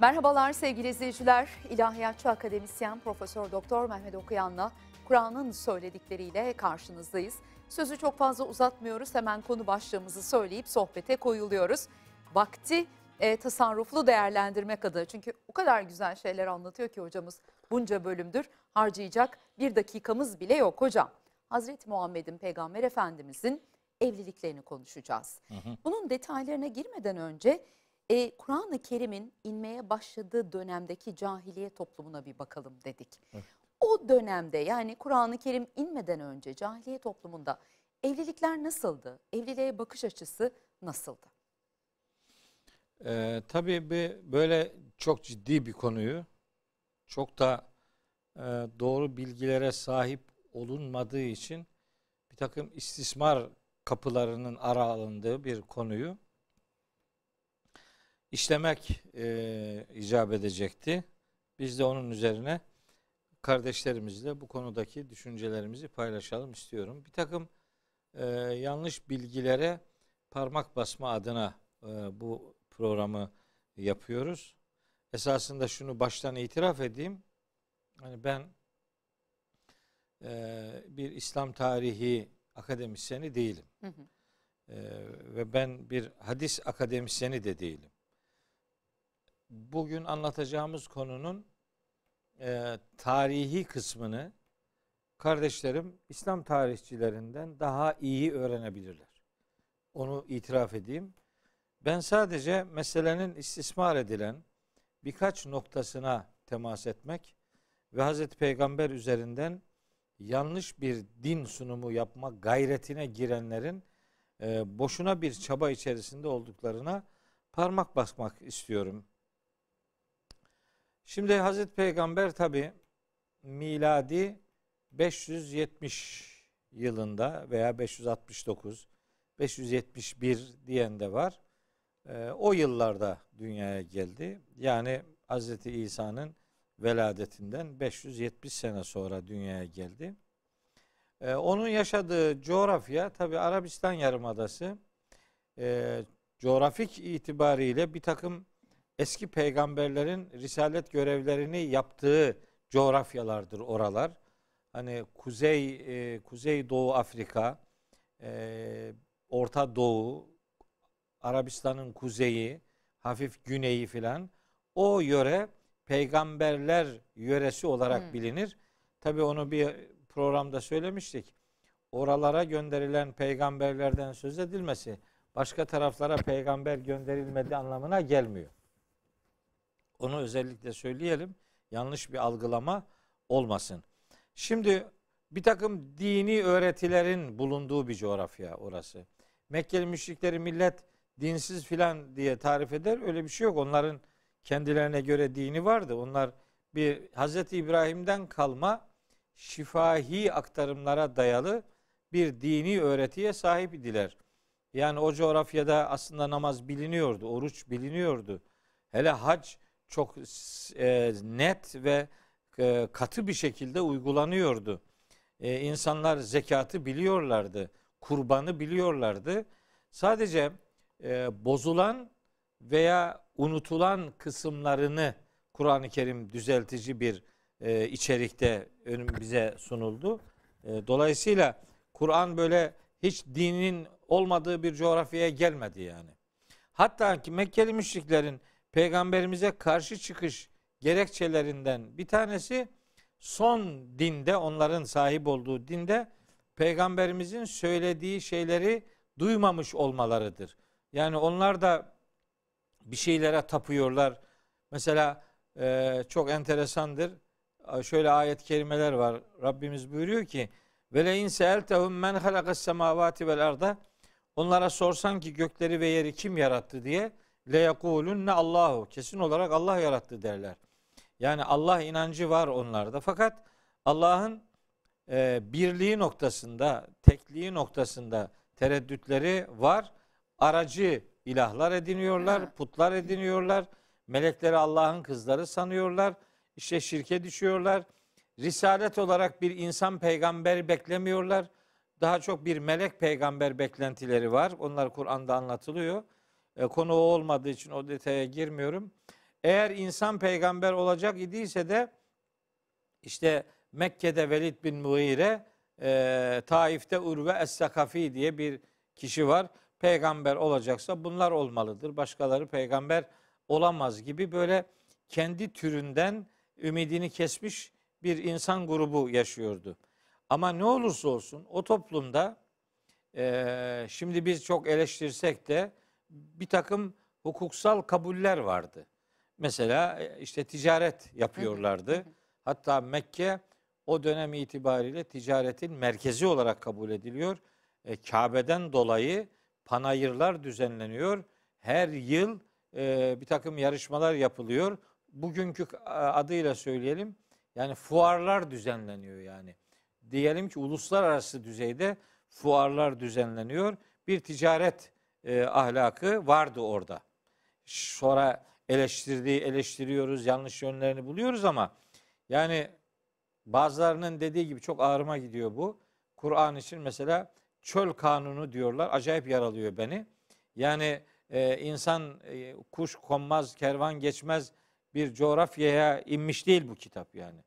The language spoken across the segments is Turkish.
Merhabalar sevgili izleyiciler. İlahiyatçı akademisyen Profesör Doktor Mehmet Okuyan'la Kur'an'ın söyledikleriyle karşınızdayız. Sözü çok fazla uzatmıyoruz. Hemen konu başlığımızı söyleyip sohbete koyuluyoruz. Vakti e, tasarruflu değerlendirmek adına. Çünkü o kadar güzel şeyler anlatıyor ki hocamız bunca bölümdür. Harcayacak bir dakikamız bile yok hocam. Hazreti Muhammed'in Peygamber Efendimizin evliliklerini konuşacağız. Bunun detaylarına girmeden önce e, Kur'an-ı Kerim'in inmeye başladığı dönemdeki cahiliye toplumuna bir bakalım dedik. O dönemde yani Kur'an-ı Kerim inmeden önce cahiliye toplumunda evlilikler nasıldı? Evliliğe bakış açısı nasıldı? Ee, tabii bir, böyle çok ciddi bir konuyu çok da e, doğru bilgilere sahip olunmadığı için bir takım istismar kapılarının aralındığı bir konuyu işlemek e, icap edecekti. Biz de onun üzerine kardeşlerimizle bu konudaki düşüncelerimizi paylaşalım istiyorum. Bir takım e, yanlış bilgilere parmak basma adına e, bu programı yapıyoruz. Esasında şunu baştan itiraf edeyim. Hani ben e, bir İslam tarihi akademisyeni değilim. Hı hı. E, ve ben bir hadis akademisyeni de değilim. Bugün anlatacağımız konunun e, tarihi kısmını kardeşlerim İslam tarihçilerinden daha iyi öğrenebilirler. Onu itiraf edeyim. Ben sadece meselenin istismar edilen birkaç noktasına temas etmek ve Hazreti Peygamber üzerinden yanlış bir din sunumu yapma gayretine girenlerin e, boşuna bir çaba içerisinde olduklarına parmak basmak istiyorum. Şimdi Hazreti Peygamber tabi miladi 570 yılında veya 569, 571 diyen de var. Ee, o yıllarda dünyaya geldi. Yani Hazreti İsa'nın veladetinden 570 sene sonra dünyaya geldi. Ee, onun yaşadığı coğrafya tabi Arabistan Yarımadası e, coğrafik itibariyle bir takım eski peygamberlerin risalet görevlerini yaptığı coğrafyalardır oralar. Hani Kuzey e, Kuzey Doğu Afrika, e, Orta Doğu, Arabistan'ın kuzeyi, hafif güneyi filan o yöre peygamberler yöresi olarak Hmm. bilinir. Tabi onu bir programda söylemiştik. Oralara gönderilen peygamberlerden söz edilmesi başka taraflara peygamber gönderilmedi anlamına gelmiyor. Onu özellikle söyleyelim. Yanlış bir algılama olmasın. Şimdi bir takım dini öğretilerin bulunduğu bir coğrafya orası. Mekkeli müşrikleri millet dinsiz filan diye tarif eder. Öyle bir şey yok. Onların kendilerine göre dini vardı. Onlar bir Hazreti İbrahim'den kalma şifahi aktarımlara dayalı bir dini öğretiye sahip idiler. Yani o coğrafyada aslında namaz biliniyordu, oruç biliniyordu. Hele hac çok e, net ve e, katı bir şekilde uygulanıyordu. E, insanlar zekatı biliyorlardı, kurbanı biliyorlardı. Sadece e, bozulan veya unutulan kısımlarını Kur'an-ı Kerim düzeltici bir e, içerikte önüm bize sunuldu. E, dolayısıyla Kur'an böyle hiç dinin olmadığı bir coğrafyaya gelmedi yani. Hatta ki Mekkeli müşriklerin peygamberimize karşı çıkış gerekçelerinden bir tanesi son dinde onların sahip olduğu dinde peygamberimizin söylediği şeyleri duymamış olmalarıdır. Yani onlar da bir şeylere tapıyorlar. Mesela e, çok enteresandır. Şöyle ayet kelimeler var. Rabbimiz buyuruyor ki ve le in men halakas semavati vel arda onlara sorsan ki gökleri ve yeri kim yarattı diye le yekulunne Allahu kesin olarak Allah yarattı derler. Yani Allah inancı var onlarda. Fakat Allah'ın e, birliği noktasında, tekliği noktasında tereddütleri var. Aracı ilahlar ediniyorlar, putlar ediniyorlar. Melekleri Allah'ın kızları sanıyorlar. İşte şirke düşüyorlar. Risalet olarak bir insan peygamber beklemiyorlar. Daha çok bir melek peygamber beklentileri var. Onlar Kur'an'da anlatılıyor. E, konu olmadığı için o detaya girmiyorum. Eğer insan peygamber olacak idiyse de işte Mekke'de Velid bin Mughire, e, Taif'te Urve Es-Sakafi diye bir kişi var. Peygamber olacaksa bunlar olmalıdır. Başkaları peygamber olamaz gibi böyle kendi türünden ümidini kesmiş bir insan grubu yaşıyordu. Ama ne olursa olsun o toplumda e, şimdi biz çok eleştirsek de bir takım hukuksal kabuller vardı. Mesela e, işte ticaret yapıyorlardı. Hatta Mekke o dönem itibariyle ticaretin merkezi olarak kabul ediliyor. E, Kabe'den dolayı panayırlar düzenleniyor. Her yıl e, bir takım yarışmalar yapılıyor. Bugünkü adıyla söyleyelim yani fuarlar düzenleniyor yani. Diyelim ki uluslararası düzeyde fuarlar düzenleniyor. Bir ticaret e, ahlakı vardı orada. Sonra eleştirdiği eleştiriyoruz, yanlış yönlerini buluyoruz ama yani bazılarının dediği gibi çok ağrıma gidiyor bu. Kur'an için mesela çöl kanunu diyorlar. Acayip yaralıyor beni. Yani e, insan e, kuş konmaz, kervan geçmez bir coğrafyaya inmiş değil bu kitap yani.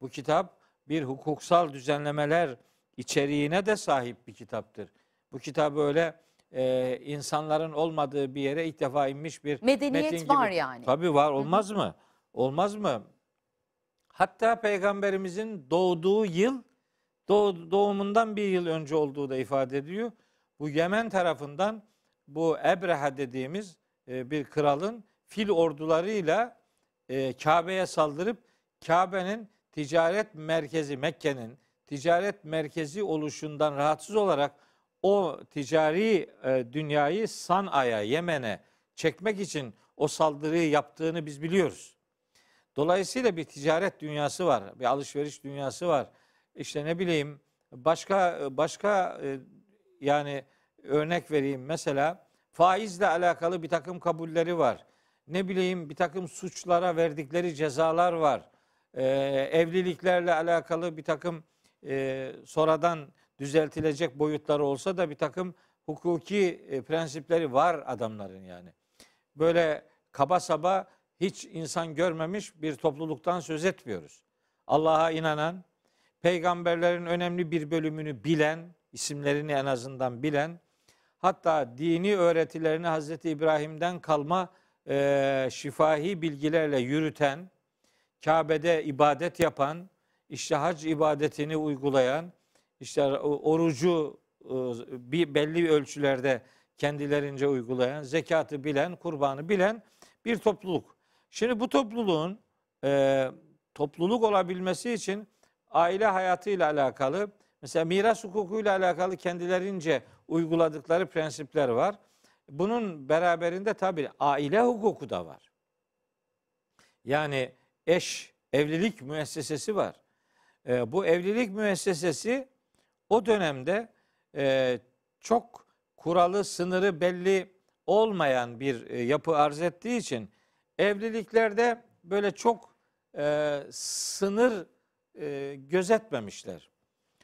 Bu kitap bir hukuksal düzenlemeler içeriğine de sahip bir kitaptır. Bu kitap öyle e, insanların olmadığı bir yere ilk defa inmiş bir Medeniyet metin var gibi. yani. Tabii var olmaz mı? Olmaz mı? Hatta peygamberimizin doğduğu yıl doğ- doğumundan bir yıl önce olduğu da ifade ediyor. Bu Yemen tarafından bu Ebreha dediğimiz e, bir kralın fil ordularıyla e, Kabe'ye saldırıp Kabe'nin ticaret merkezi Mekke'nin ticaret merkezi oluşundan rahatsız olarak o ticari e, dünyayı San'a'ya, Yemen'e çekmek için o saldırıyı yaptığını biz biliyoruz. Dolayısıyla bir ticaret dünyası var, bir alışveriş dünyası var. İşte ne bileyim başka başka e, yani örnek vereyim mesela faizle alakalı bir takım kabulleri var. Ne bileyim bir takım suçlara verdikleri cezalar var. Ee, evliliklerle alakalı bir takım e, sonradan düzeltilecek boyutları olsa da bir takım hukuki e, prensipleri var adamların yani. Böyle kaba saba hiç insan görmemiş bir topluluktan söz etmiyoruz. Allah'a inanan, peygamberlerin önemli bir bölümünü bilen, isimlerini en azından bilen, hatta dini öğretilerini Hazreti İbrahim'den kalma e, şifahi bilgilerle yürüten, Kabe'de ibadet yapan, işte hac ibadetini uygulayan, işte orucu e, bir belli ölçülerde kendilerince uygulayan, zekatı bilen, kurbanı bilen bir topluluk. Şimdi bu topluluğun e, topluluk olabilmesi için aile hayatıyla alakalı, mesela miras hukukuyla alakalı kendilerince uyguladıkları prensipler var. Bunun beraberinde tabii aile hukuku da var. Yani eş, evlilik müessesesi var. E, bu evlilik müessesesi o dönemde e, çok kuralı, sınırı belli olmayan bir e, yapı arz ettiği için evliliklerde böyle çok e, sınır e, gözetmemişler.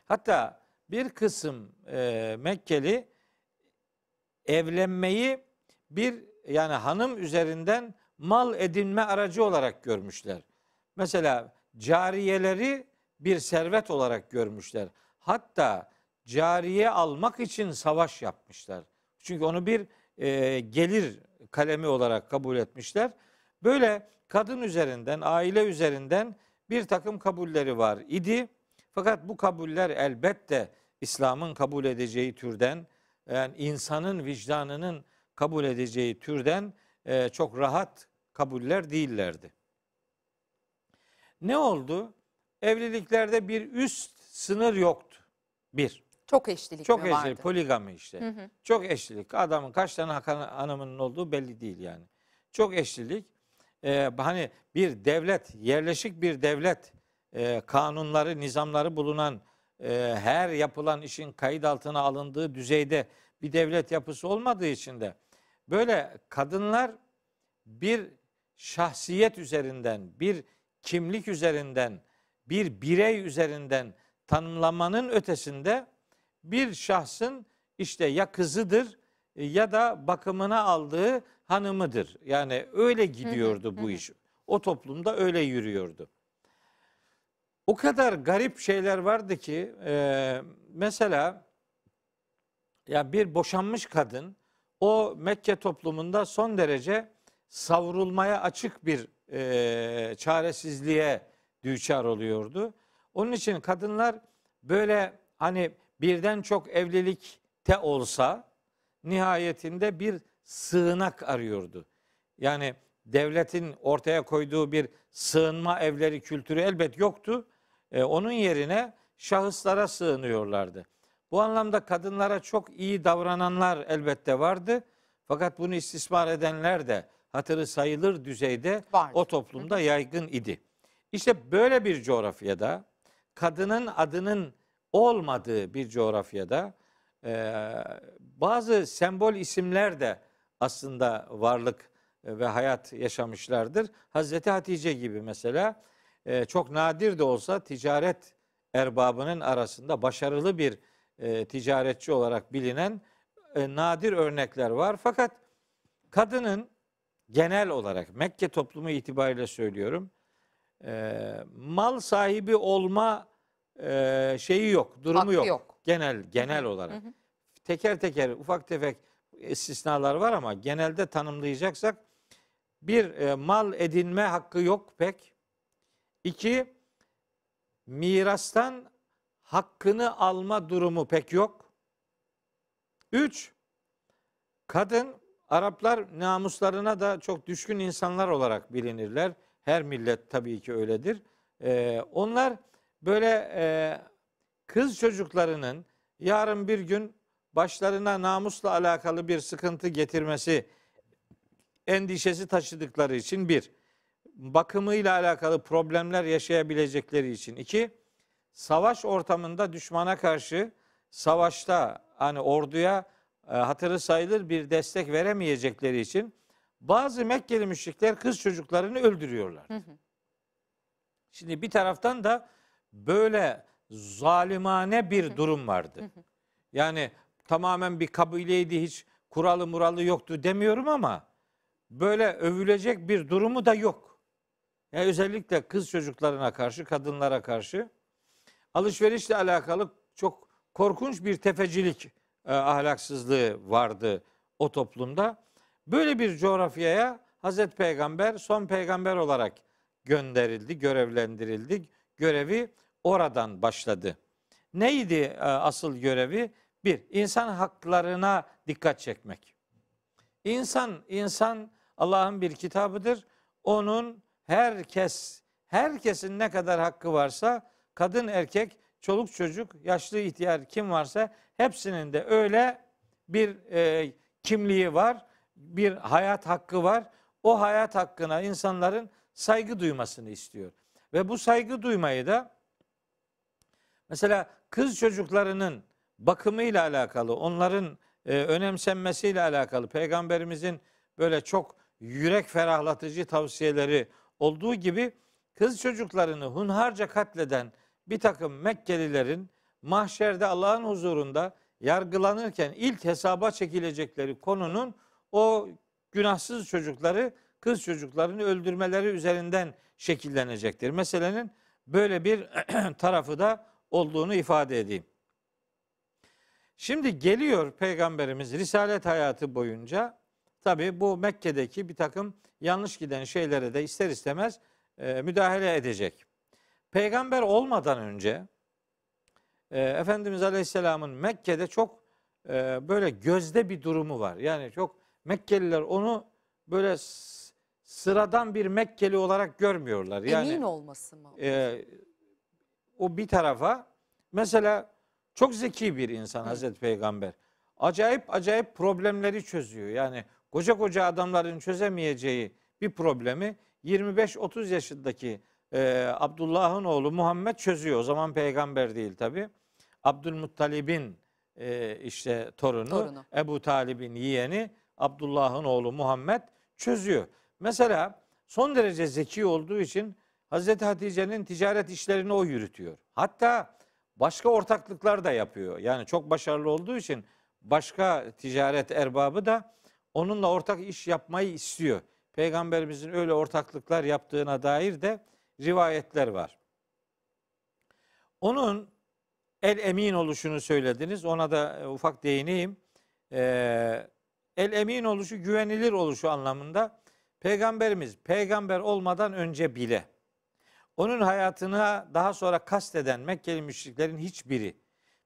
Hatta bir kısım e, Mekkeli evlenmeyi bir yani hanım üzerinden mal edinme aracı olarak görmüşler. Mesela cariyeleri bir servet olarak görmüşler. Hatta cariye almak için savaş yapmışlar. Çünkü onu bir e, gelir kalemi olarak kabul etmişler. Böyle kadın üzerinden, aile üzerinden bir takım kabulleri var idi. Fakat bu kabuller elbette İslam'ın kabul edeceği türden, yani insanın vicdanının kabul edeceği türden e, çok rahat kabuller değillerdi. Ne oldu? Evliliklerde bir üst sınır yoktu. Bir. Çok eşlilik Çok mi eşlilik, vardı? poligami işte. Hı hı. Çok eşlilik. Adamın kaç tane hanımının olduğu belli değil yani. Çok eşlilik. Ee, hani bir devlet, yerleşik bir devlet e, kanunları, nizamları bulunan e, her yapılan işin kayıt altına alındığı düzeyde bir devlet yapısı olmadığı için de böyle kadınlar bir şahsiyet üzerinden, bir kimlik üzerinden, bir birey üzerinden tanımlamanın ötesinde bir şahsın işte ya kızıdır ya da bakımına aldığı hanımıdır. Yani öyle gidiyordu bu iş. o toplumda öyle yürüyordu. O kadar garip şeyler vardı ki e, mesela ya bir boşanmış kadın o Mekke toplumunda son derece savrulmaya açık bir e, çaresizliğe düçar oluyordu. Onun için kadınlar böyle hani birden çok evlilikte olsa nihayetinde bir sığınak arıyordu. Yani devletin ortaya koyduğu bir sığınma evleri kültürü elbet yoktu. E, onun yerine şahıslara sığınıyorlardı. Bu anlamda kadınlara çok iyi davrananlar elbette vardı. Fakat bunu istismar edenler de hatırı sayılır düzeyde Vardı. o toplumda yaygın idi. İşte böyle bir coğrafyada kadının adının olmadığı bir coğrafyada e, bazı sembol isimler de aslında varlık ve hayat yaşamışlardır. Hazreti Hatice gibi mesela e, çok nadir de olsa ticaret erbabının arasında başarılı bir e, ticaretçi olarak bilinen e, nadir örnekler var. Fakat kadının genel olarak Mekke toplumu itibariyle söylüyorum e, mal sahibi olma e, şeyi yok, durumu Hakkı yok. yok. Genel genel olarak. Teker teker ufak tefek istisnalar var ama genelde tanımlayacaksak bir e, mal edinme hakkı yok pek. İki mirastan hakkını alma durumu pek yok. Üç kadın Araplar namuslarına da çok düşkün insanlar olarak bilinirler. Her millet tabii ki öyledir. Ee, onlar böyle e, kız çocuklarının yarın bir gün başlarına namusla alakalı bir sıkıntı getirmesi endişesi taşıdıkları için bir, bakımıyla alakalı problemler yaşayabilecekleri için iki, savaş ortamında düşmana karşı savaşta hani orduya e, hatırı sayılır bir destek veremeyecekleri için bazı Mekkeli müşrikler kız çocuklarını öldürüyorlar. Şimdi bir taraftan da böyle zalimane bir durum vardı. Yani tamamen bir kabileydi hiç kuralı muralı yoktu demiyorum ama böyle övülecek bir durumu da yok. Yani özellikle kız çocuklarına karşı, kadınlara karşı alışverişle alakalı çok korkunç bir tefecilik e, ahlaksızlığı vardı o toplumda. Böyle bir coğrafyaya Hazreti Peygamber son peygamber olarak gönderildi, görevlendirildi. Görevi oradan başladı. Neydi e, asıl görevi? Bir, insan haklarına dikkat çekmek. İnsan, insan Allah'ın bir kitabıdır. Onun herkes, herkesin ne kadar hakkı varsa kadın erkek, çoluk çocuk, yaşlı ihtiyar kim varsa hepsinin de öyle bir e, kimliği var, bir hayat hakkı var. O hayat hakkına insanların saygı duymasını istiyor. Ve bu saygı duymayı da mesela kız çocuklarının bakımıyla alakalı, onların e, önemsenmesiyle alakalı peygamberimizin böyle çok yürek ferahlatıcı tavsiyeleri olduğu gibi kız çocuklarını hunharca katleden bir takım Mekkelilerin mahşerde Allah'ın huzurunda yargılanırken ilk hesaba çekilecekleri konunun o günahsız çocukları kız çocuklarını öldürmeleri üzerinden şekillenecektir. Meselenin böyle bir tarafı da olduğunu ifade edeyim. Şimdi geliyor Peygamberimiz Risalet hayatı boyunca tabi bu Mekke'deki bir takım yanlış giden şeylere de ister istemez e, müdahale edecek. Peygamber olmadan önce e, Efendimiz Aleyhisselam'ın Mekke'de çok e, böyle gözde bir durumu var. Yani çok Mekkeliler onu böyle sıradan bir Mekkeli olarak görmüyorlar. Yani, Emin olması mı? E, o bir tarafa mesela çok zeki bir insan Hazreti Peygamber. Acayip acayip problemleri çözüyor. Yani koca koca adamların çözemeyeceği bir problemi 25-30 yaşındaki e, Abdullah'ın oğlu Muhammed çözüyor. O zaman peygamber değil tabi. Abdülmuttalib'in e, işte torunu, Torunu. Ebu Talib'in yeğeni Abdullah'ın oğlu Muhammed çözüyor. Mesela son derece zeki olduğu için Hazreti Hatice'nin ticaret işlerini o yürütüyor. Hatta başka ortaklıklar da yapıyor. Yani çok başarılı olduğu için başka ticaret erbabı da onunla ortak iş yapmayı istiyor. peygamberimizin öyle ortaklıklar yaptığına dair de rivayetler var. Onun el emin oluşunu söylediniz. Ona da ufak değineyim. Ee, el emin oluşu güvenilir oluşu anlamında peygamberimiz peygamber olmadan önce bile onun hayatına daha sonra kasteden Mekkeli müşriklerin hiçbiri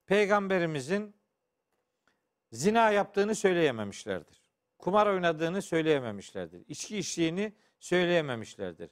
peygamberimizin zina yaptığını söyleyememişlerdir. Kumar oynadığını söyleyememişlerdir. İçki içtiğini söyleyememişlerdir.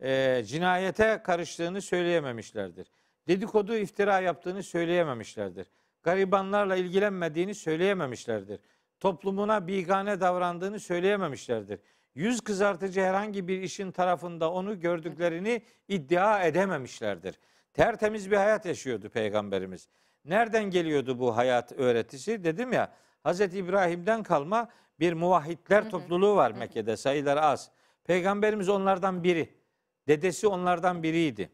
E, cinayete karıştığını söyleyememişlerdir. Dedikodu iftira yaptığını söyleyememişlerdir. Garibanlarla ilgilenmediğini söyleyememişlerdir. Toplumuna bigane davrandığını söyleyememişlerdir. Yüz kızartıcı herhangi bir işin tarafında onu gördüklerini iddia edememişlerdir. Tertemiz bir hayat yaşıyordu peygamberimiz. Nereden geliyordu bu hayat öğretisi? Dedim ya Hazreti İbrahim'den kalma bir muvahhidler topluluğu var Mekke'de sayıları az. Peygamberimiz onlardan biri. Dedesi onlardan biriydi.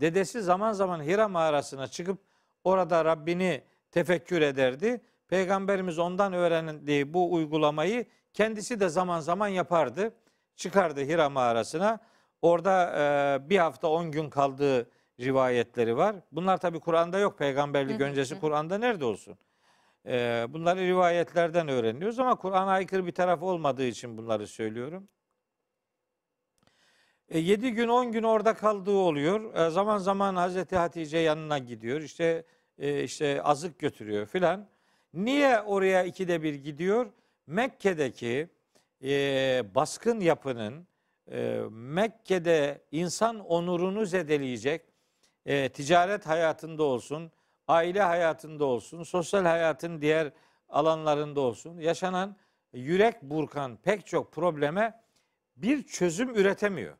Dedesi zaman zaman Hira mağarasına çıkıp orada Rabbini tefekkür ederdi. Peygamberimiz ondan öğrendiği bu uygulamayı kendisi de zaman zaman yapardı. Çıkardı Hira mağarasına. Orada e, bir hafta on gün kaldığı rivayetleri var. Bunlar tabi Kur'an'da yok. Peygamberlik öncesi Kur'an'da nerede olsun? E, bunları rivayetlerden öğreniyoruz ama Kur'an'a aykırı bir taraf olmadığı için bunları söylüyorum. E, 7 gün 10 gün orada kaldığı oluyor. E, zaman zaman Hazreti Hatice yanına gidiyor. İşte e, işte azık götürüyor filan. Niye oraya ikide bir gidiyor? Mekke'deki e, baskın yapının e, Mekke'de insan onurunu zedeleyecek e, ticaret hayatında olsun, aile hayatında olsun, sosyal hayatın diğer alanlarında olsun yaşanan yürek burkan pek çok probleme bir çözüm üretemiyor.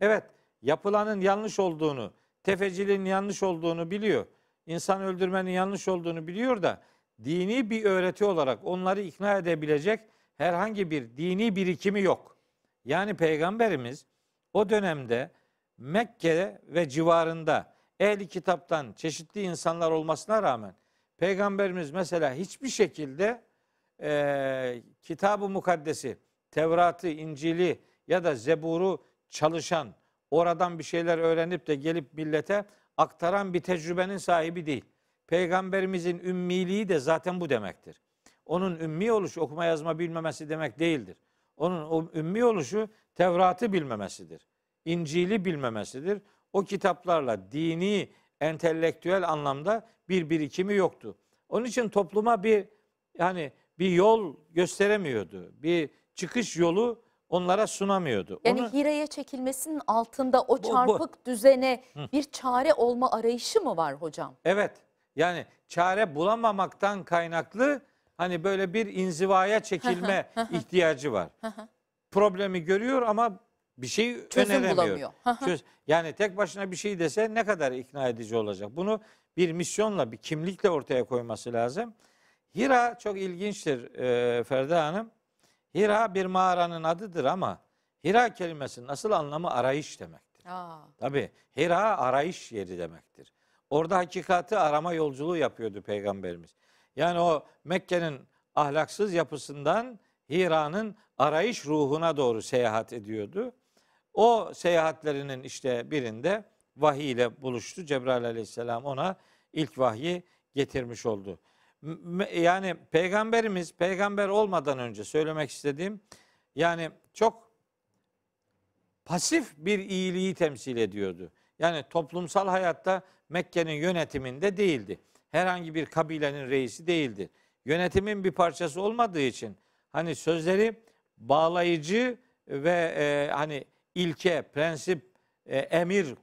Evet, yapılanın yanlış olduğunu, tefeciliğin yanlış olduğunu biliyor. İnsan öldürmenin yanlış olduğunu biliyor da dini bir öğreti olarak onları ikna edebilecek herhangi bir dini birikimi yok. Yani peygamberimiz o dönemde Mekke ve civarında ehli kitaptan çeşitli insanlar olmasına rağmen peygamberimiz mesela hiçbir şekilde e, kitabı mukaddesi, Tevrat'ı, İncil'i ya da Zebur'u çalışan, oradan bir şeyler öğrenip de gelip millete aktaran bir tecrübenin sahibi değil. Peygamberimizin ümmiliği de zaten bu demektir. Onun ümmi oluşu okuma yazma bilmemesi demek değildir. Onun o ümmi oluşu Tevrat'ı bilmemesidir. İncil'i bilmemesidir. O kitaplarla dini, entelektüel anlamda bir birikimi yoktu. Onun için topluma bir yani bir yol gösteremiyordu. Bir çıkış yolu onlara sunamıyordu. Yani Onu, Hira'ya çekilmesinin altında o bu- çarpık düzene bir çare olma arayışı mı var hocam? evet yani çare bulamamaktan kaynaklı hani böyle bir inzivaya çekilme ihtiyacı var. Problemi görüyor ama bir şey Çözüm öneremiyor. Çöz- yani tek başına bir şey dese ne kadar ikna edici olacak? Bunu bir misyonla, bir kimlikle ortaya koyması lazım. Hira çok ilginçtir e, Ferda Hanım. Hira bir mağaranın adıdır ama Hira kelimesinin asıl anlamı arayış demektir. Aa, Tabi Hira arayış yeri demektir. Orada hakikati arama yolculuğu yapıyordu Peygamberimiz. Yani o Mekke'nin ahlaksız yapısından Hira'nın arayış ruhuna doğru seyahat ediyordu. O seyahatlerinin işte birinde vahiy ile buluştu. Cebrail aleyhisselam ona ilk vahyi getirmiş oldu. Yani peygamberimiz peygamber olmadan önce söylemek istediğim yani çok pasif bir iyiliği temsil ediyordu. Yani toplumsal hayatta Mekke'nin yönetiminde değildi. Herhangi bir kabilenin reisi değildi. Yönetimin bir parçası olmadığı için hani sözleri bağlayıcı ve e, hani ilke, prensip, e, emir,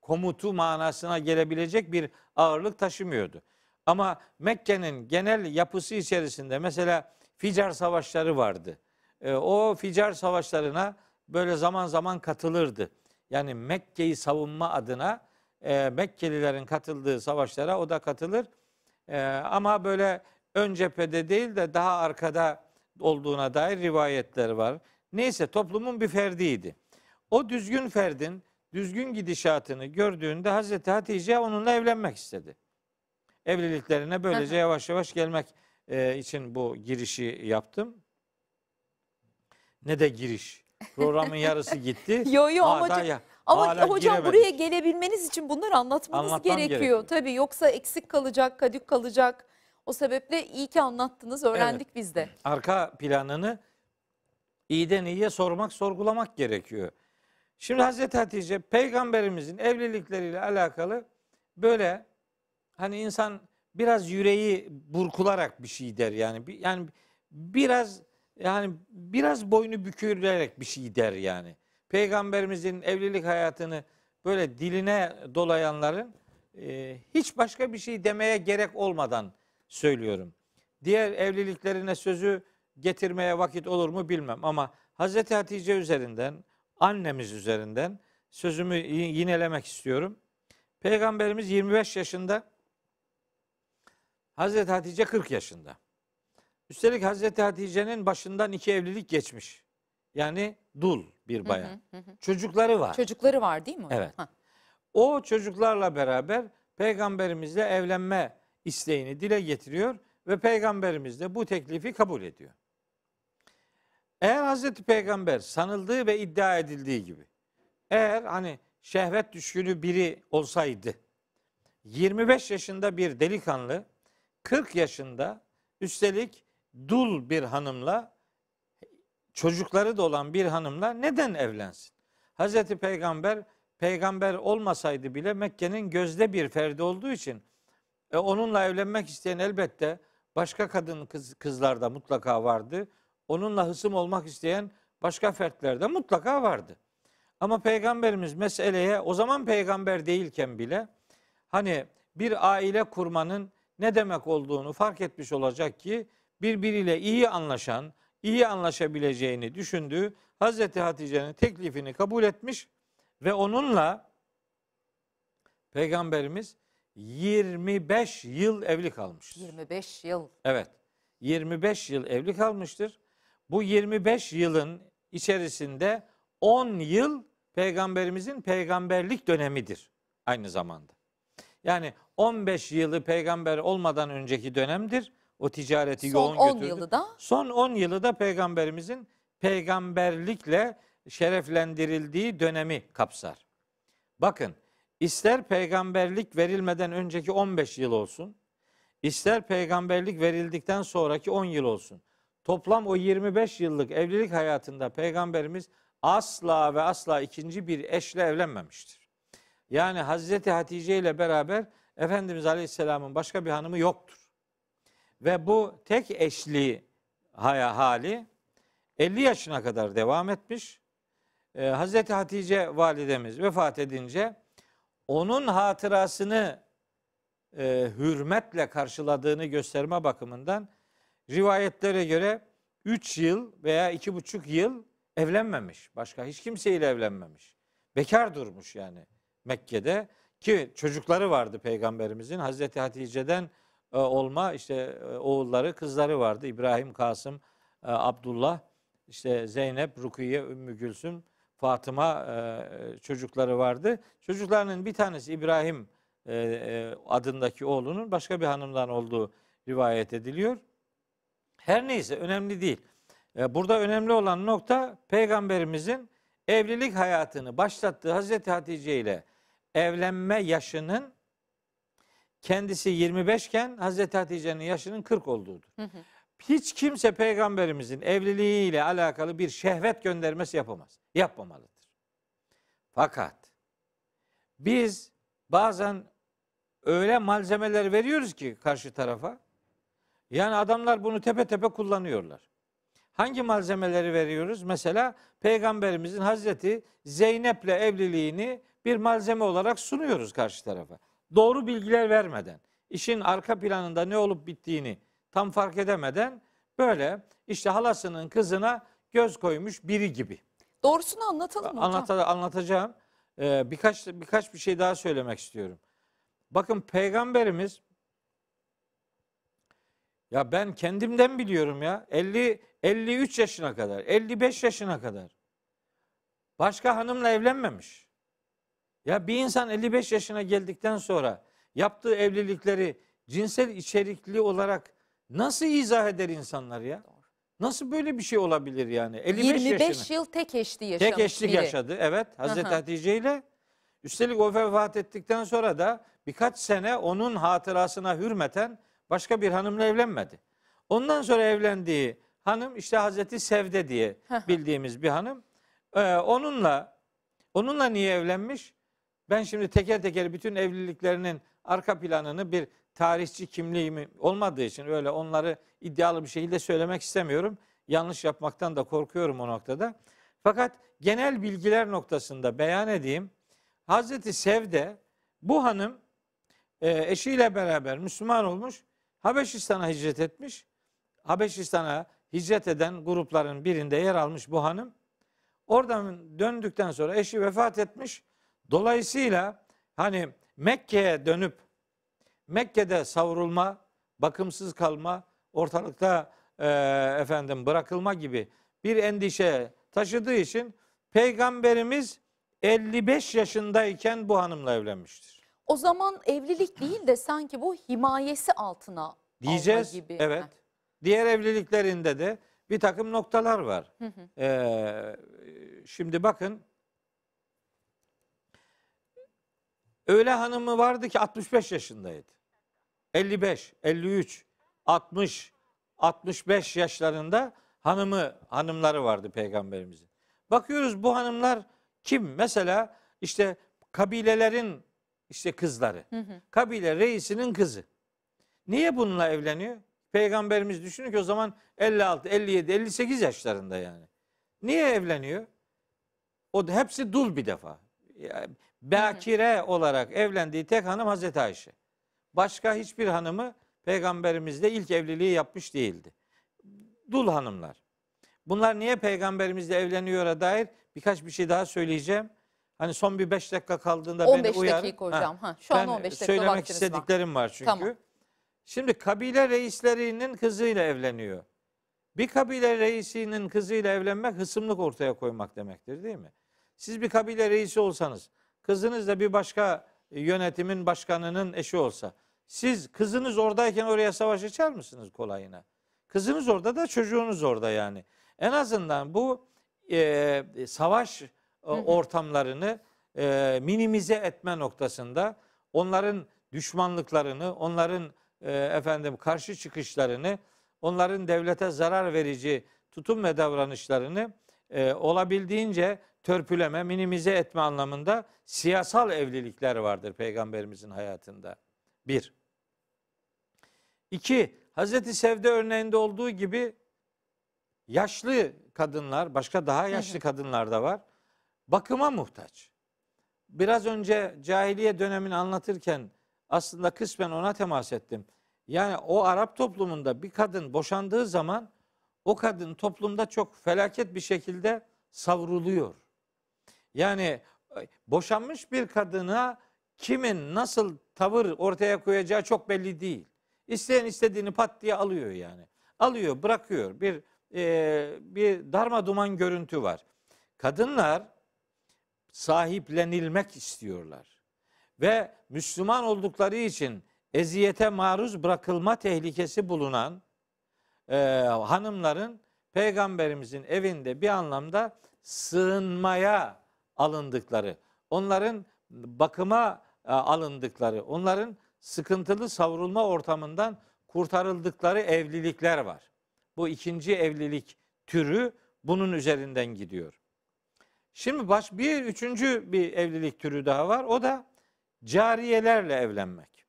komutu manasına gelebilecek bir ağırlık taşımıyordu. Ama Mekke'nin genel yapısı içerisinde mesela Ficar savaşları vardı. E, o Ficar savaşlarına böyle zaman zaman katılırdı. Yani Mekke'yi savunma adına e, Mekkelilerin katıldığı savaşlara o da katılır. E, ama böyle ön cephede değil de daha arkada olduğuna dair rivayetler var. Neyse toplumun bir ferdiydi. O düzgün ferdin düzgün gidişatını gördüğünde Hazreti Hatice onunla evlenmek istedi. Evliliklerine böylece yavaş yavaş gelmek e, için bu girişi yaptım. Ne de giriş. Programın yarısı gitti. Yo yo amacım ya- ama hocam giremedik. buraya gelebilmeniz için bunları anlatmanız Anlatmam gerekiyor. gerekiyor. Tabii yoksa eksik kalacak, kadük kalacak. O sebeple iyi ki anlattınız, öğrendik biz de. arka planını iyiden iyiye sormak, sorgulamak gerekiyor. Şimdi Hazreti Hatice peygamberimizin evlilikleriyle alakalı böyle hani insan biraz yüreği burkularak bir şey der yani. Yani biraz yani biraz boynu bükülerek bir şey der yani. Peygamberimizin evlilik hayatını böyle diline dolayanların e, hiç başka bir şey demeye gerek olmadan söylüyorum. Diğer evliliklerine sözü getirmeye vakit olur mu bilmem ama Hazreti Hatice üzerinden, annemiz üzerinden sözümü yinelemek istiyorum. Peygamberimiz 25 yaşında, Hazreti Hatice 40 yaşında. Üstelik Hazreti Hatice'nin başından iki evlilik geçmiş. Yani dul bir bayan. Hı hı. Çocukları var. Çocukları var değil mi? Evet. Ha. O çocuklarla beraber peygamberimizle evlenme isteğini dile getiriyor ve peygamberimiz de bu teklifi kabul ediyor. Eğer Hazreti Peygamber sanıldığı ve iddia edildiği gibi eğer hani şehvet düşkünü biri olsaydı 25 yaşında bir delikanlı 40 yaşında üstelik dul bir hanımla çocukları da olan bir hanımla neden evlensin? Hazreti Peygamber peygamber olmasaydı bile Mekke'nin gözde bir ferdi olduğu için e, onunla evlenmek isteyen elbette başka kadın kız, kızlar da mutlaka vardı. Onunla hısım olmak isteyen başka fertler de mutlaka vardı. Ama peygamberimiz meseleye o zaman peygamber değilken bile hani bir aile kurmanın ne demek olduğunu fark etmiş olacak ki birbiriyle iyi anlaşan, iyi anlaşabileceğini düşündüğü Hazreti Hatice'nin teklifini kabul etmiş ve onunla peygamberimiz 25 yıl evli kalmıştır. 25 yıl. Evet. 25 yıl evli kalmıştır. Bu 25 yılın içerisinde 10 yıl peygamberimizin peygamberlik dönemidir aynı zamanda. Yani 15 yılı peygamber olmadan önceki dönemdir. O ticareti Son yoğun 10 götürdü. yılı da Son 10 yılı da peygamberimizin peygamberlikle şereflendirildiği dönemi kapsar. Bakın ister peygamberlik verilmeden önceki 15 yıl olsun, ister peygamberlik verildikten sonraki 10 yıl olsun. Toplam o 25 yıllık evlilik hayatında peygamberimiz asla ve asla ikinci bir eşle evlenmemiştir. Yani Hazreti Hatice ile beraber Efendimiz Aleyhisselam'ın başka bir hanımı yoktur. Ve bu tek eşli hali 50 yaşına kadar devam etmiş. Ee, Hazreti Hatice validemiz vefat edince onun hatırasını e, hürmetle karşıladığını gösterme bakımından rivayetlere göre 3 yıl veya 2,5 yıl evlenmemiş. Başka hiç kimseyle evlenmemiş. Bekar durmuş yani Mekke'de ki çocukları vardı peygamberimizin. Hazreti Hatice'den olma işte e, oğulları, kızları vardı. İbrahim, Kasım, e, Abdullah, işte Zeynep, Rukiye, Ümmü Gülsüm, Fatıma e, çocukları vardı. Çocuklarının bir tanesi İbrahim e, e, adındaki oğlunun başka bir hanımdan olduğu rivayet ediliyor. Her neyse önemli değil. E, Burada önemli olan nokta peygamberimizin evlilik hayatını başlattığı Hazreti Hatice ile evlenme yaşının kendisi 25 iken Hazreti Hatice'nin yaşının 40 olduğudur. Hiç kimse peygamberimizin evliliğiyle alakalı bir şehvet göndermesi yapamaz. Yapmamalıdır. Fakat biz bazen öyle malzemeler veriyoruz ki karşı tarafa. Yani adamlar bunu tepe tepe kullanıyorlar. Hangi malzemeleri veriyoruz? Mesela peygamberimizin Hazreti Zeynep'le evliliğini bir malzeme olarak sunuyoruz karşı tarafa. Doğru bilgiler vermeden, işin arka planında ne olup bittiğini tam fark edemeden böyle işte halasının kızına göz koymuş biri gibi. doğrusunu anlatalım hocam. Anlata, anlatacağım. Ee, birkaç birkaç bir şey daha söylemek istiyorum. Bakın peygamberimiz ya ben kendimden biliyorum ya 50 53 yaşına kadar, 55 yaşına kadar başka hanımla evlenmemiş. Ya bir insan 55 yaşına geldikten sonra yaptığı evlilikleri cinsel içerikli olarak nasıl izah eder insanlar ya? Nasıl böyle bir şey olabilir yani? 55 25 yaşına. yıl tek eşli yaşamış Tek eşlik biri. yaşadı. Evet. Hazreti. Hatice ile. Üstelik o vefat ettikten sonra da birkaç sene onun hatırasına hürmeten başka bir hanımla evlenmedi. Ondan sonra evlendiği hanım işte Hazreti Sevde diye bildiğimiz bir hanım. Ee, onunla onunla niye evlenmiş? Ben şimdi teker teker bütün evliliklerinin arka planını bir tarihçi kimliğim olmadığı için öyle onları iddialı bir şekilde söylemek istemiyorum. Yanlış yapmaktan da korkuyorum o noktada. Fakat genel bilgiler noktasında beyan edeyim. Hazreti Sevde bu hanım e, eşiyle beraber Müslüman olmuş. Habeşistan'a hicret etmiş. Habeşistan'a hicret eden grupların birinde yer almış bu hanım. Oradan döndükten sonra eşi vefat etmiş. Dolayısıyla hani Mekke'ye dönüp Mekke'de savrulma, bakımsız kalma, ortalıkta e, efendim bırakılma gibi bir endişe taşıdığı için Peygamberimiz 55 yaşındayken bu hanımla evlenmiştir. O zaman evlilik değil de sanki bu himayesi altına Diyeceğiz. alma gibi. Evet. Heh. Diğer evliliklerinde de bir takım noktalar var. Hı hı. Ee, şimdi bakın öyle hanımı vardı ki 65 yaşındaydı. 55, 53, 60, 65 yaşlarında hanımı hanımları vardı peygamberimizin. Bakıyoruz bu hanımlar kim? Mesela işte kabilelerin işte kızları. Hı hı. Kabile reisinin kızı. Niye bununla evleniyor? Peygamberimiz düşünün ki o zaman 56, 57, 58 yaşlarında yani. Niye evleniyor? O da hepsi dul bir defa. Yani bakire olarak evlendiği tek hanım Hazreti Ayşe. Başka hiçbir hanımı peygamberimizle ilk evliliği yapmış değildi. Dul hanımlar. Bunlar niye peygamberimizle evleniyor'a dair birkaç bir şey daha söyleyeceğim. Hani son bir beş dakika kaldığında 15 beni uyarın. dakika Ha. hocam. Ha, şu an Ben 15 dakika söylemek vaktiniz var. istediklerim var çünkü. Tamam. Şimdi kabile reislerinin kızıyla evleniyor. Bir kabile reisinin kızıyla evlenmek hısımlık ortaya koymak demektir değil mi? Siz bir kabile reisi olsanız, kızınız da bir başka yönetimin başkanının eşi olsa, siz kızınız oradayken oraya savaş açar mısınız kolayına? Kızınız orada da çocuğunuz orada yani. En azından bu e, savaş e, ortamlarını e, minimize etme noktasında onların düşmanlıklarını, onların e, efendim karşı çıkışlarını, onların devlete zarar verici tutum ve davranışlarını e, olabildiğince törpüleme, minimize etme anlamında siyasal evlilikler vardır peygamberimizin hayatında. Bir. İki, Hazreti Sevde örneğinde olduğu gibi yaşlı kadınlar, başka daha yaşlı kadınlar da var. Bakıma muhtaç. Biraz önce cahiliye dönemini anlatırken aslında kısmen ona temas ettim. Yani o Arap toplumunda bir kadın boşandığı zaman o kadın toplumda çok felaket bir şekilde savruluyor. Yani e, boşanmış bir kadına kimin nasıl tavır ortaya koyacağı çok belli değil. İsteyen istediğini pat diye alıyor yani. Alıyor, bırakıyor. Bir e, bir darma duman görüntü var. Kadınlar sahiplenilmek istiyorlar. Ve Müslüman oldukları için eziyete maruz bırakılma tehlikesi bulunan e, hanımların peygamberimizin evinde bir anlamda sığınmaya alındıkları, onların bakıma e, alındıkları, onların sıkıntılı savrulma ortamından kurtarıldıkları evlilikler var. Bu ikinci evlilik türü bunun üzerinden gidiyor. Şimdi baş bir üçüncü bir evlilik türü daha var. O da cariyelerle evlenmek.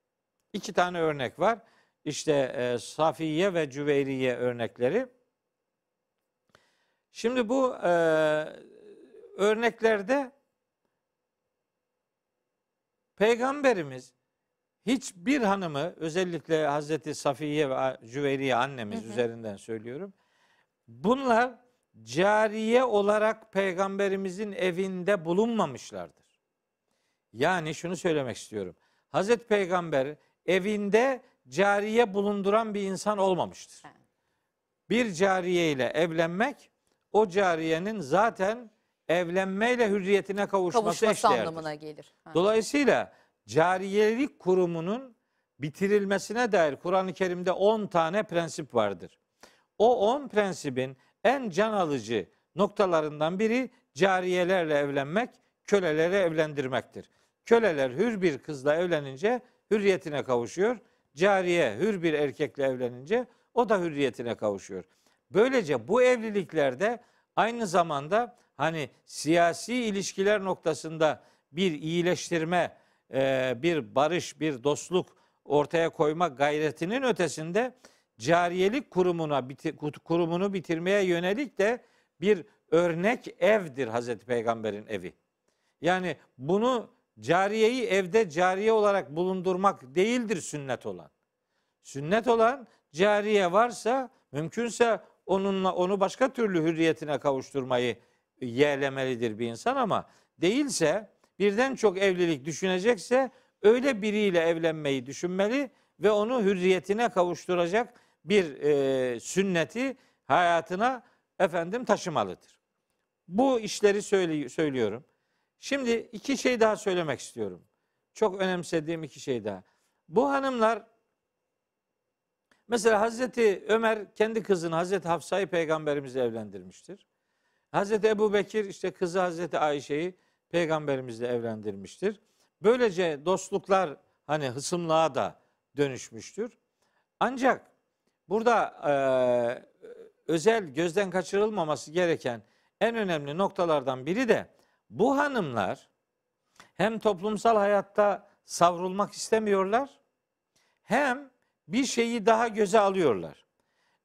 İki tane örnek var. İşte e, Safiye ve Cüveyriye örnekleri. Şimdi bu e, örneklerde Peygamberimiz hiçbir hanımı özellikle Hazreti Safiye ve Cüveyriye annemiz Hı hı. üzerinden söylüyorum. Bunlar cariye olarak peygamberimizin evinde bulunmamışlardır. Yani şunu söylemek istiyorum. Hazreti Peygamber evinde cariye bulunduran bir insan olmamıştır. Bir cariye ile evlenmek o cariyenin zaten evlenmeyle hürriyetine kavuşması, Kavuşması eşdeğerdir. anlamına gelir. Ha. Dolayısıyla cariyelik kurumunun bitirilmesine dair Kur'an-ı Kerim'de 10 tane prensip vardır. O on prensibin en can alıcı noktalarından biri cariyelerle evlenmek, köleleri evlendirmektir. Köleler hür bir kızla evlenince hürriyetine kavuşuyor. Cariye hür bir erkekle evlenince o da hürriyetine kavuşuyor. Böylece bu evliliklerde aynı zamanda hani siyasi ilişkiler noktasında bir iyileştirme, e, bir barış, bir dostluk ortaya koyma gayretinin ötesinde cariyelik kurumuna kurumunu bitirmeye yönelik de bir örnek evdir Hazreti Peygamber'in evi. Yani bunu cariyeyi evde cariye olarak bulundurmak değildir sünnet olan. Sünnet olan cariye varsa mümkünse onunla onu başka türlü hürriyetine kavuşturmayı yeğlemelidir bir insan ama değilse birden çok evlilik düşünecekse öyle biriyle evlenmeyi düşünmeli ve onu hürriyetine kavuşturacak bir e, sünneti hayatına efendim taşımalıdır. Bu işleri söyle, söylüyorum. Şimdi iki şey daha söylemek istiyorum. Çok önemsediğim iki şey daha. Bu hanımlar mesela Hazreti Ömer kendi kızını Hazreti Hafsa'yı peygamberimizle evlendirmiştir. Hazreti Ebu Bekir işte kızı Hazreti Ayşe'yi peygamberimizle evlendirmiştir. Böylece dostluklar hani hısımlığa da dönüşmüştür. Ancak burada e, özel gözden kaçırılmaması gereken en önemli noktalardan biri de bu hanımlar hem toplumsal hayatta savrulmak istemiyorlar hem bir şeyi daha göze alıyorlar.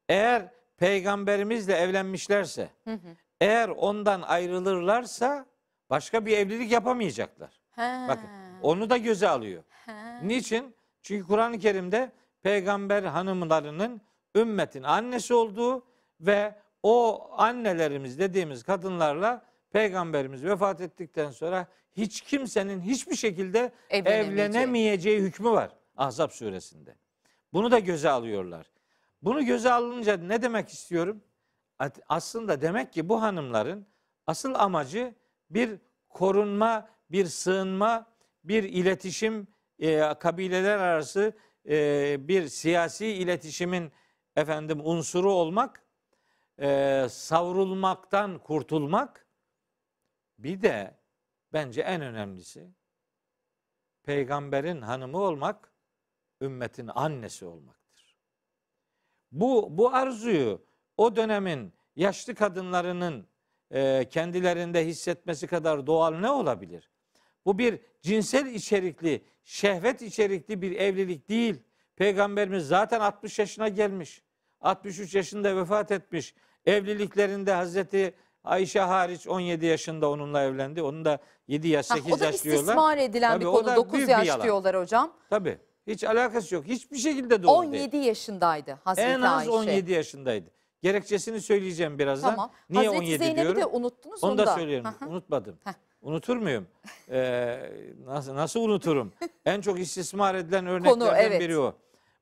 Eğer peygamberimizle evlenmişlerse, hı hı. Eğer ondan ayrılırlarsa başka bir evlilik yapamayacaklar. He. Bakın onu da göze alıyor. He. Niçin? Çünkü Kur'an-ı Kerim'de peygamber hanımlarının ümmetin annesi olduğu ve o annelerimiz dediğimiz kadınlarla peygamberimiz vefat ettikten sonra hiç kimsenin hiçbir şekilde evlenemeyeceği hükmü var Ahzab suresinde. Bunu da göze alıyorlar. Bunu göze alınca ne demek istiyorum? Aslında demek ki bu hanımların asıl amacı bir korunma, bir sığınma, bir iletişim, e, kabileler arası e, bir siyasi iletişimin efendim unsuru olmak, e, savrulmaktan kurtulmak, bir de bence en önemlisi peygamberin hanımı olmak, ümmetin annesi olmaktır. Bu bu arzuyu o dönemin yaşlı kadınlarının e, kendilerinde hissetmesi kadar doğal ne olabilir? Bu bir cinsel içerikli, şehvet içerikli bir evlilik değil. Peygamberimiz zaten 60 yaşına gelmiş. 63 yaşında vefat etmiş. Evliliklerinde Hazreti Ayşe hariç 17 yaşında onunla evlendi. Onun da 7 yaş 8 yaş diyorlar. O da istismar edilen Tabii, bir konu. 9 yaş diyorlar hocam. Tabii. Hiç alakası yok. Hiçbir şekilde doğru 17 değil. yaşındaydı Hazreti En az Ayşe. 17 yaşındaydı. Gerekçesini söyleyeceğim birazdan. Tamam. Niye Hazreti 17 Zeynep'i diyorum? de unuttunuz. Onu da da. söylüyorum. Hı hı. Unutmadım. Heh. Unutur muyum? Ee, nasıl nasıl unuturum? en çok istismar edilen örneklerden Konu, evet. biri o.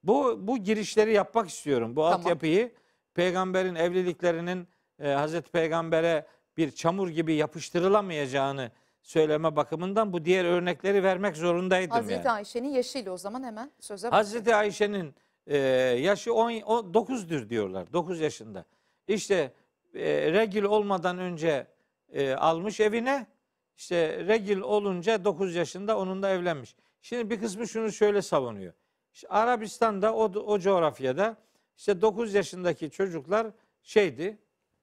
Bu bu girişleri yapmak istiyorum. Bu Tamam. altyapıyı peygamberin evliliklerinin e, Hazreti Peygamber'e bir çamur gibi yapıştırılamayacağını söyleme bakımından bu diğer örnekleri vermek zorundaydım Hazreti yani. Ayşe'nin yaşıyla o zaman hemen söze Hazreti Ayşe'nin e, yaşı 10, 9'dur diyorlar. 9 yaşında. İşte e, regil olmadan önce e, almış evine. İşte regil olunca 9 yaşında onunla evlenmiş. Şimdi bir kısmı şunu şöyle savunuyor. İşte Arabistan'da o, o coğrafyada işte 9 yaşındaki çocuklar şeydi.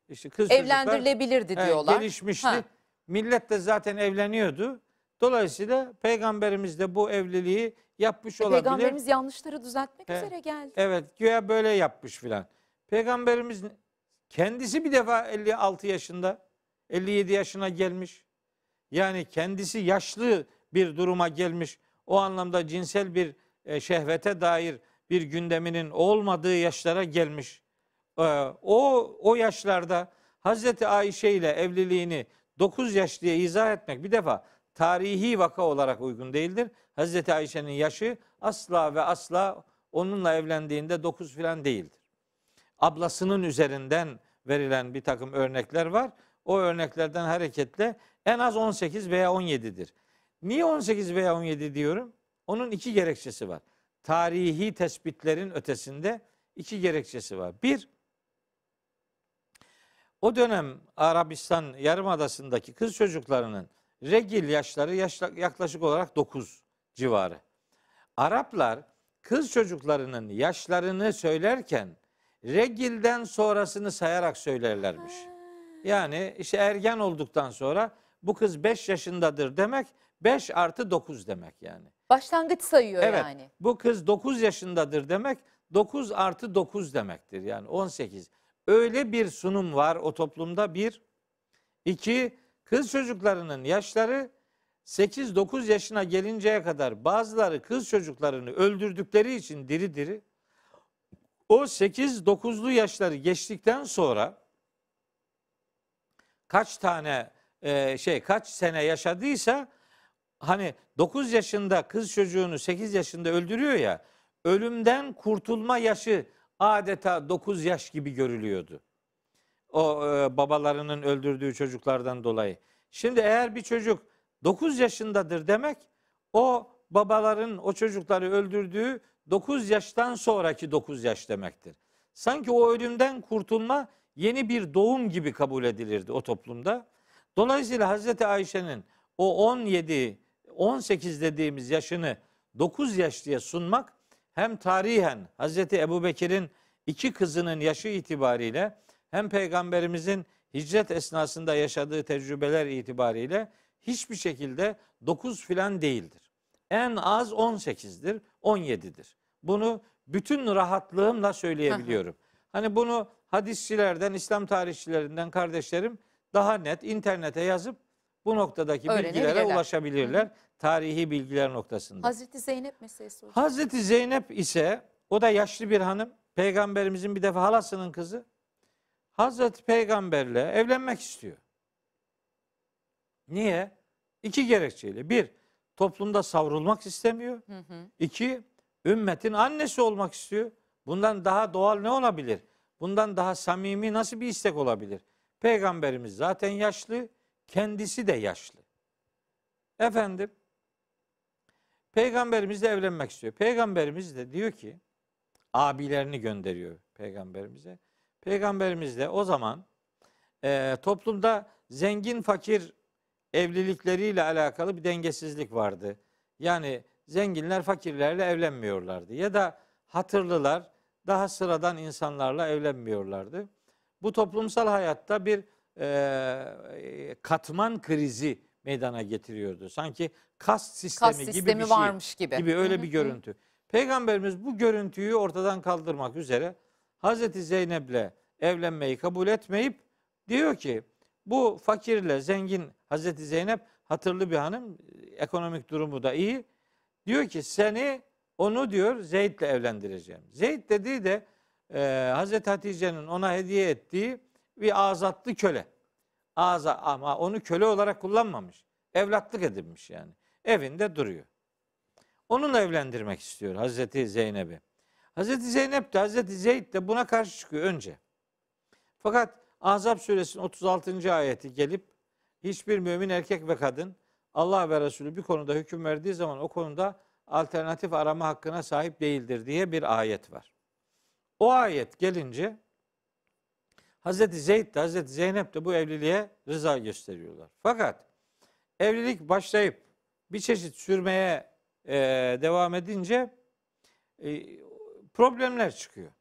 İşte kız evlendirilebilirdi çocuklar, diyorlar. E, gelişmişti. Ha. Millet de zaten evleniyordu. Dolayısıyla peygamberimiz de bu evliliği yapmış e, olabilir. Peygamberimiz yanlışları düzeltmek He, üzere geldi. Evet güya böyle yapmış filan. Peygamberimiz kendisi bir defa 56 yaşında 57 yaşına gelmiş. Yani kendisi yaşlı bir duruma gelmiş. O anlamda cinsel bir e, şehvete dair bir gündeminin olmadığı yaşlara gelmiş. E, o o yaşlarda Hazreti Ayşe ile evliliğini 9 yaş diye izah etmek bir defa tarihi vaka olarak uygun değildir. Hazreti Ayşe'nin yaşı asla ve asla onunla evlendiğinde 9 filan değildir. Ablasının üzerinden verilen bir takım örnekler var. O örneklerden hareketle en az 18 veya 17'dir. Niye 18 veya 17 diyorum? Onun iki gerekçesi var. Tarihi tespitlerin ötesinde iki gerekçesi var. Bir, o dönem Arabistan Yarımadası'ndaki kız çocuklarının regil yaşları yaşla- yaklaşık olarak 9 civarı. Araplar kız çocuklarının yaşlarını söylerken regilden sonrasını sayarak söylerlermiş. Yani işte ergen olduktan sonra bu kız 5 yaşındadır demek 5 artı 9 demek yani. Başlangıç sayıyor Evet yani. bu kız 9 yaşındadır demek 9 artı 9 demektir yani 18. Öyle bir sunum var o toplumda bir. İki kız çocuklarının yaşları 8-9 yaşına gelinceye kadar bazıları kız çocuklarını öldürdükleri için diri diri o 8-9'lu yaşları geçtikten sonra kaç tane e, şey kaç sene yaşadıysa hani 9 yaşında kız çocuğunu 8 yaşında öldürüyor ya ölümden kurtulma yaşı adeta 9 yaş gibi görülüyordu. O e, babalarının öldürdüğü çocuklardan dolayı. Şimdi eğer bir çocuk 9 yaşındadır demek o babaların o çocukları öldürdüğü 9 yaştan sonraki 9 yaş demektir. Sanki o ölümden kurtulma yeni bir doğum gibi kabul edilirdi o toplumda. Dolayısıyla Hazreti Ayşe'nin o 17 18 dediğimiz yaşını 9 yaş diye sunmak hem tarihen Hazreti Ebubekir'in iki kızının yaşı itibariyle hem peygamberimizin hicret esnasında yaşadığı tecrübeler itibariyle hiçbir şekilde 9 filan değildir. En az 18'dir, 17'dir. Bunu bütün rahatlığımla söyleyebiliyorum. Hani bunu hadisçilerden, İslam tarihçilerinden kardeşlerim daha net internete yazıp bu noktadaki bilgilere ulaşabilirler. Tarihi bilgiler noktasında. Hazreti Zeynep meselesi hocam. Hazreti Zeynep ise o da yaşlı bir hanım. Peygamberimizin bir defa halasının kızı. Hazreti Peygamberle evlenmek istiyor. Niye? İki gerekçeyle. Bir, toplumda savrulmak istemiyor. Hı hı. İki, ümmetin annesi olmak istiyor. Bundan daha doğal ne olabilir? Bundan daha samimi nasıl bir istek olabilir? Peygamberimiz zaten yaşlı, kendisi de yaşlı. Efendim, Peygamberimizle evlenmek istiyor. Peygamberimiz de diyor ki, abilerini gönderiyor peygamberimize. Peygamberimiz de o zaman e, toplumda zengin fakir evlilikleriyle alakalı bir dengesizlik vardı. Yani zenginler fakirlerle evlenmiyorlardı. Ya da hatırlılar daha sıradan insanlarla evlenmiyorlardı. Bu toplumsal hayatta bir e, katman krizi meydana getiriyordu. Sanki kast sistemi, Kas gibi sistemi bir şey varmış gibi. gibi öyle bir görüntü. Peygamberimiz bu görüntüyü ortadan kaldırmak üzere Hazreti Zeynep'le evlenmeyi kabul etmeyip diyor ki bu fakirle zengin Hazreti Zeynep hatırlı bir hanım ekonomik durumu da iyi. Diyor ki seni onu diyor Zeyd'le evlendireceğim. Zeyd dediği de e, Hazreti Hatice'nin ona hediye ettiği bir azatlı köle. Aza, ama onu köle olarak kullanmamış. Evlatlık edinmiş yani. Evinde duruyor. Onunla evlendirmek istiyor Hazreti Zeynep'i. Hazreti Zeynep de Hazreti Zeyd de buna karşı çıkıyor önce. Fakat Ahzab suresinin 36. ayeti gelip hiçbir mümin erkek ve kadın Allah ve Resulü bir konuda hüküm verdiği zaman o konuda alternatif arama hakkına sahip değildir diye bir ayet var. O ayet gelince Hazreti Zeyd de Hazreti Zeynep de bu evliliğe rıza gösteriyorlar. Fakat evlilik başlayıp bir çeşit sürmeye e, devam edince e, problemler çıkıyor.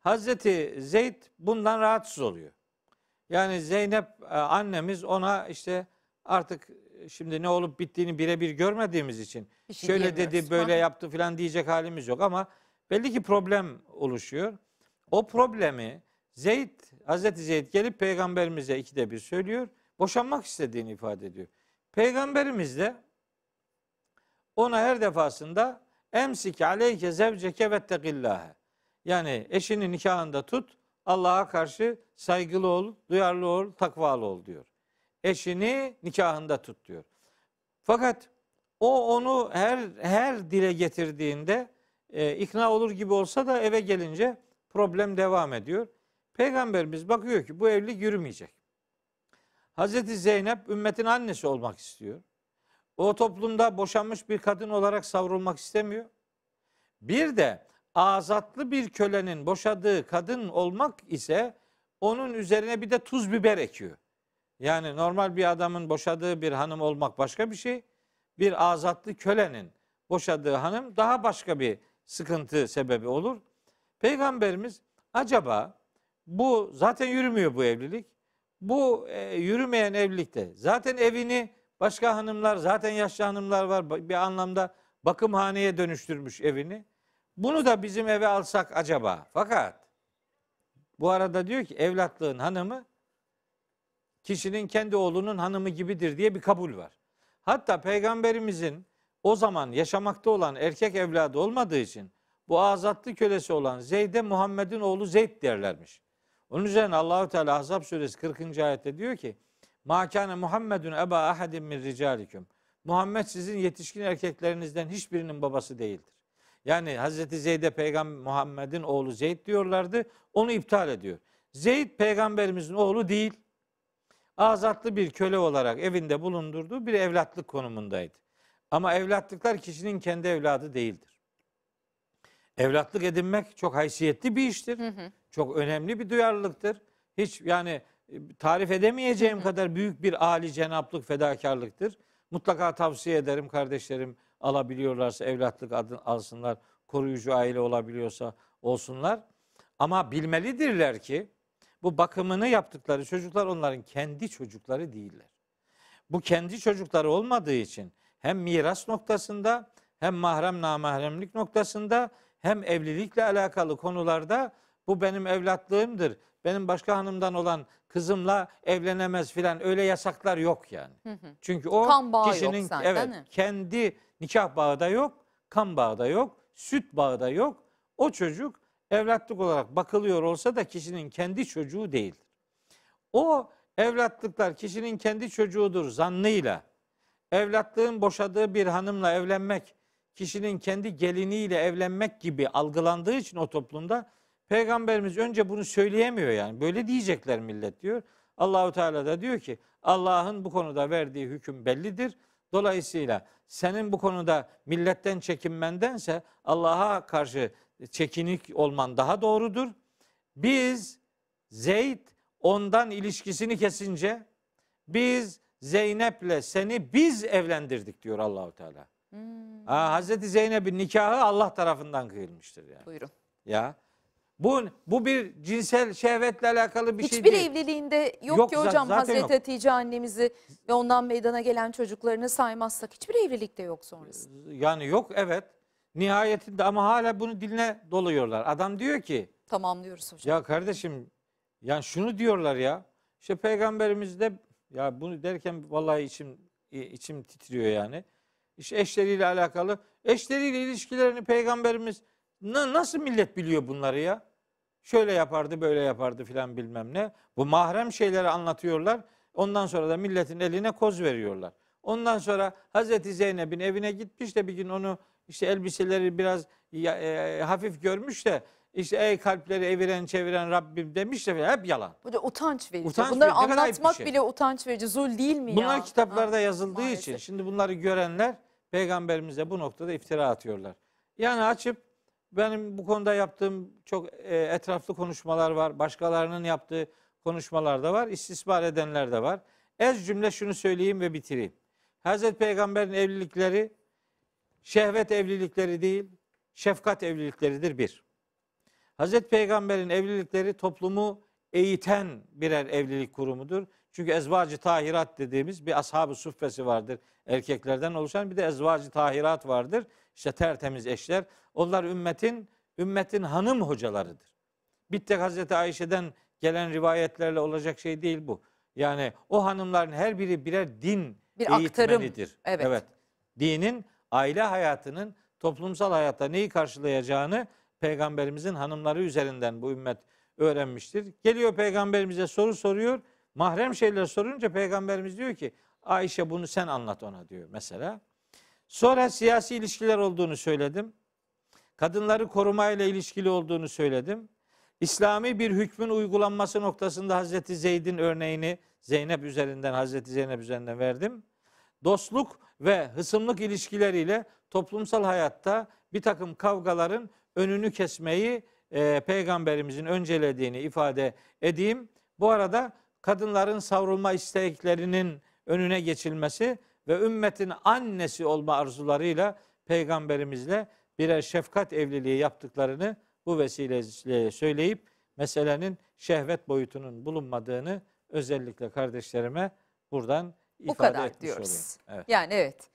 Hazreti Zeyd bundan rahatsız oluyor. Yani Zeynep e, annemiz ona işte artık şimdi ne olup bittiğini birebir görmediğimiz için Bir şey şöyle dedi böyle yaptı falan diyecek halimiz yok ama belli ki problem oluşuyor. O problemi Zeyd, Hazreti Zeyd gelip peygamberimize ikide bir söylüyor. Boşanmak istediğini ifade ediyor. Peygamberimiz de ona her defasında emsik aleyke zevceke vettekillâhe. Yani eşini nikahında tut, Allah'a karşı saygılı ol, duyarlı ol, takvalı ol diyor. Eşini nikahında tut diyor. Fakat o onu her her dile getirdiğinde e, ikna olur gibi olsa da eve gelince problem devam ediyor. Peygamberimiz bakıyor ki bu evlilik yürümeyecek. Hazreti Zeynep ümmetin annesi olmak istiyor. O toplumda boşanmış bir kadın olarak savrulmak istemiyor. Bir de azatlı bir kölenin boşadığı kadın olmak ise onun üzerine bir de tuz biber ekiyor. Yani normal bir adamın boşadığı bir hanım olmak başka bir şey. Bir azatlı kölenin boşadığı hanım daha başka bir sıkıntı sebebi olur. Peygamberimiz acaba bu zaten yürümüyor bu evlilik. Bu e, yürümeyen evlilikte zaten evini başka hanımlar, zaten yaşlı hanımlar var bir anlamda bakımhaneye dönüştürmüş evini. Bunu da bizim eve alsak acaba? Fakat bu arada diyor ki evlatlığın hanımı kişinin kendi oğlunun hanımı gibidir diye bir kabul var. Hatta peygamberimizin o zaman yaşamakta olan erkek evladı olmadığı için bu azatlı kölesi olan Zeyd'e Muhammed'in oğlu Zeyd derlermiş. Onun üzerine Allahu Teala Ahzab suresi 40. ayette diyor ki: "Ma kana Muhammedun eba ahadin min ricalikum." Muhammed sizin yetişkin erkeklerinizden hiçbirinin babası değildir. Yani Hazreti Zeyd'e peygamber Muhammed'in oğlu Zeyd diyorlardı. Onu iptal ediyor. Zeyd peygamberimizin oğlu değil. Azatlı bir köle olarak evinde bulundurduğu bir evlatlık konumundaydı. Ama evlatlıklar kişinin kendi evladı değildir. Evlatlık edinmek çok haysiyetli bir iştir. Hı hı. Çok önemli bir duyarlılıktır. Hiç yani tarif edemeyeceğim kadar büyük bir âli cenaplık fedakarlıktır. Mutlaka tavsiye ederim kardeşlerim alabiliyorlarsa evlatlık adın alsınlar. Koruyucu aile olabiliyorsa olsunlar. Ama bilmelidirler ki bu bakımını yaptıkları çocuklar onların kendi çocukları değiller. Bu kendi çocukları olmadığı için hem miras noktasında hem mahrem namahremlik noktasında hem evlilikle alakalı konularda bu benim evlatlığımdır. Benim başka hanımdan olan kızımla evlenemez filan öyle yasaklar yok yani. Hı hı. Çünkü o Kan bağı yok kişinin zaten, evet değil mi? kendi nikah bağı da yok, kan bağı da yok, süt bağı da yok. O çocuk evlatlık olarak bakılıyor olsa da kişinin kendi çocuğu değildir. O evlatlıklar kişinin kendi çocuğudur zannıyla evlatlığın boşadığı bir hanımla evlenmek kişinin kendi geliniyle evlenmek gibi algılandığı için o toplumda peygamberimiz önce bunu söyleyemiyor yani. Böyle diyecekler millet diyor. Allahu Teala da diyor ki Allah'ın bu konuda verdiği hüküm bellidir. Dolayısıyla senin bu konuda milletten çekinmendense Allah'a karşı çekinik olman daha doğrudur. Biz Zeyd ondan ilişkisini kesince biz Zeynep'le seni biz evlendirdik diyor Allahu Teala. Hmm, Ha, Hazreti Zeynep'in nikahı Allah tarafından kıyılmıştır yani. buyurun. Ya bu bu bir cinsel şehvetle alakalı bir şey Hiçbir değil. evliliğinde yok, Yok, ki hocam Hazreti yok. Hatice annemizi ve ondan meydana gelen çocuklarını saymazsak hiçbir evlilikte yok sonrası. Yani yok evet. Nihayetinde ama hala bunu diline doluyorlar. Adam diyor ki Tamamlıyoruz hocam. ya kardeşim yani şunu diyorlar ya. İşte peygamberimiz de ya bunu derken vallahi içim içim titriyor yani. İşte eşleriyle alakalı eşleriyle ilişkilerini peygamberimiz na- nasıl millet biliyor bunları ya? Şöyle yapardı, böyle yapardı filan bilmem ne. Bu mahrem şeyleri anlatıyorlar. Ondan sonra da milletin eline koz veriyorlar. Ondan sonra Hazreti Zeynep'in evine gitmiş de bir gün onu işte elbiseleri biraz ya- e, hafif görmüş de işte ey kalpleri eviren çeviren Rabbim demiş de hep yalan. Bu da utanç verici. Utanç Bunları verici, anlatmak şey. bile utanç verici. Zul değil mi ya? Bunlar kitaplarda Ha, yazıldığı maalesef. için şimdi bunları görenler peygamberimize bu noktada iftira atıyorlar. Yani açıp benim bu konuda yaptığım çok e, etraflı konuşmalar var. Başkalarının yaptığı konuşmalar da var. İstismar edenler de var. Ez cümle şunu söyleyeyim ve bitireyim. Hazreti Peygamber'in evlilikleri şehvet evlilikleri değil, şefkat evlilikleridir bir. Hazreti Peygamber'in evlilikleri toplumu eğiten birer evlilik kurumudur. Çünkü ezvacı tahirat dediğimiz bir ashab-ı suffesi vardır. Erkeklerden oluşan bir de ezvacı tahirat vardır. İşte tertemiz eşler. Onlar ümmetin ümmetin hanım hocalarıdır. Bir tek Hazreti Ayşe'den gelen rivayetlerle olacak şey değil bu. Yani o hanımların her biri birer din Bir aktarım. eğitmenidir. Evet. evet. Dinin aile hayatının toplumsal hayatta neyi karşılayacağını peygamberimizin hanımları üzerinden bu ümmet öğrenmiştir. Geliyor peygamberimize soru soruyor. Mahrem şeyler sorunca peygamberimiz diyor ki Ayşe bunu sen anlat ona diyor mesela. Sonra siyasi ilişkiler olduğunu söyledim. Kadınları korumayla ilişkili olduğunu söyledim. İslami bir hükmün uygulanması noktasında Hazreti Zeyd'in örneğini Zeynep üzerinden, Hazreti Zeynep üzerinden verdim. Dostluk ve hısımlık ilişkileriyle toplumsal hayatta bir takım kavgaların önünü kesmeyi e, peygamberimizin öncelediğini ifade edeyim. Bu arada kadınların savrulma isteklerinin önüne geçilmesi ve ümmetin annesi olma arzularıyla peygamberimizle birer şefkat evliliği yaptıklarını bu vesileyle söyleyip meselenin şehvet boyutunun bulunmadığını özellikle kardeşlerime buradan Bu ifade kadar etmiş diyoruz. olayım. Evet. Yani evet.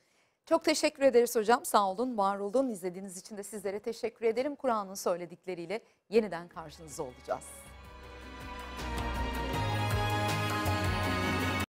Çok teşekkür ederiz hocam. Sağ olun, var olun. İzlediğiniz için de sizlere teşekkür ederim. Kur'an'ın söyledikleriyle yeniden karşınızda olacağız.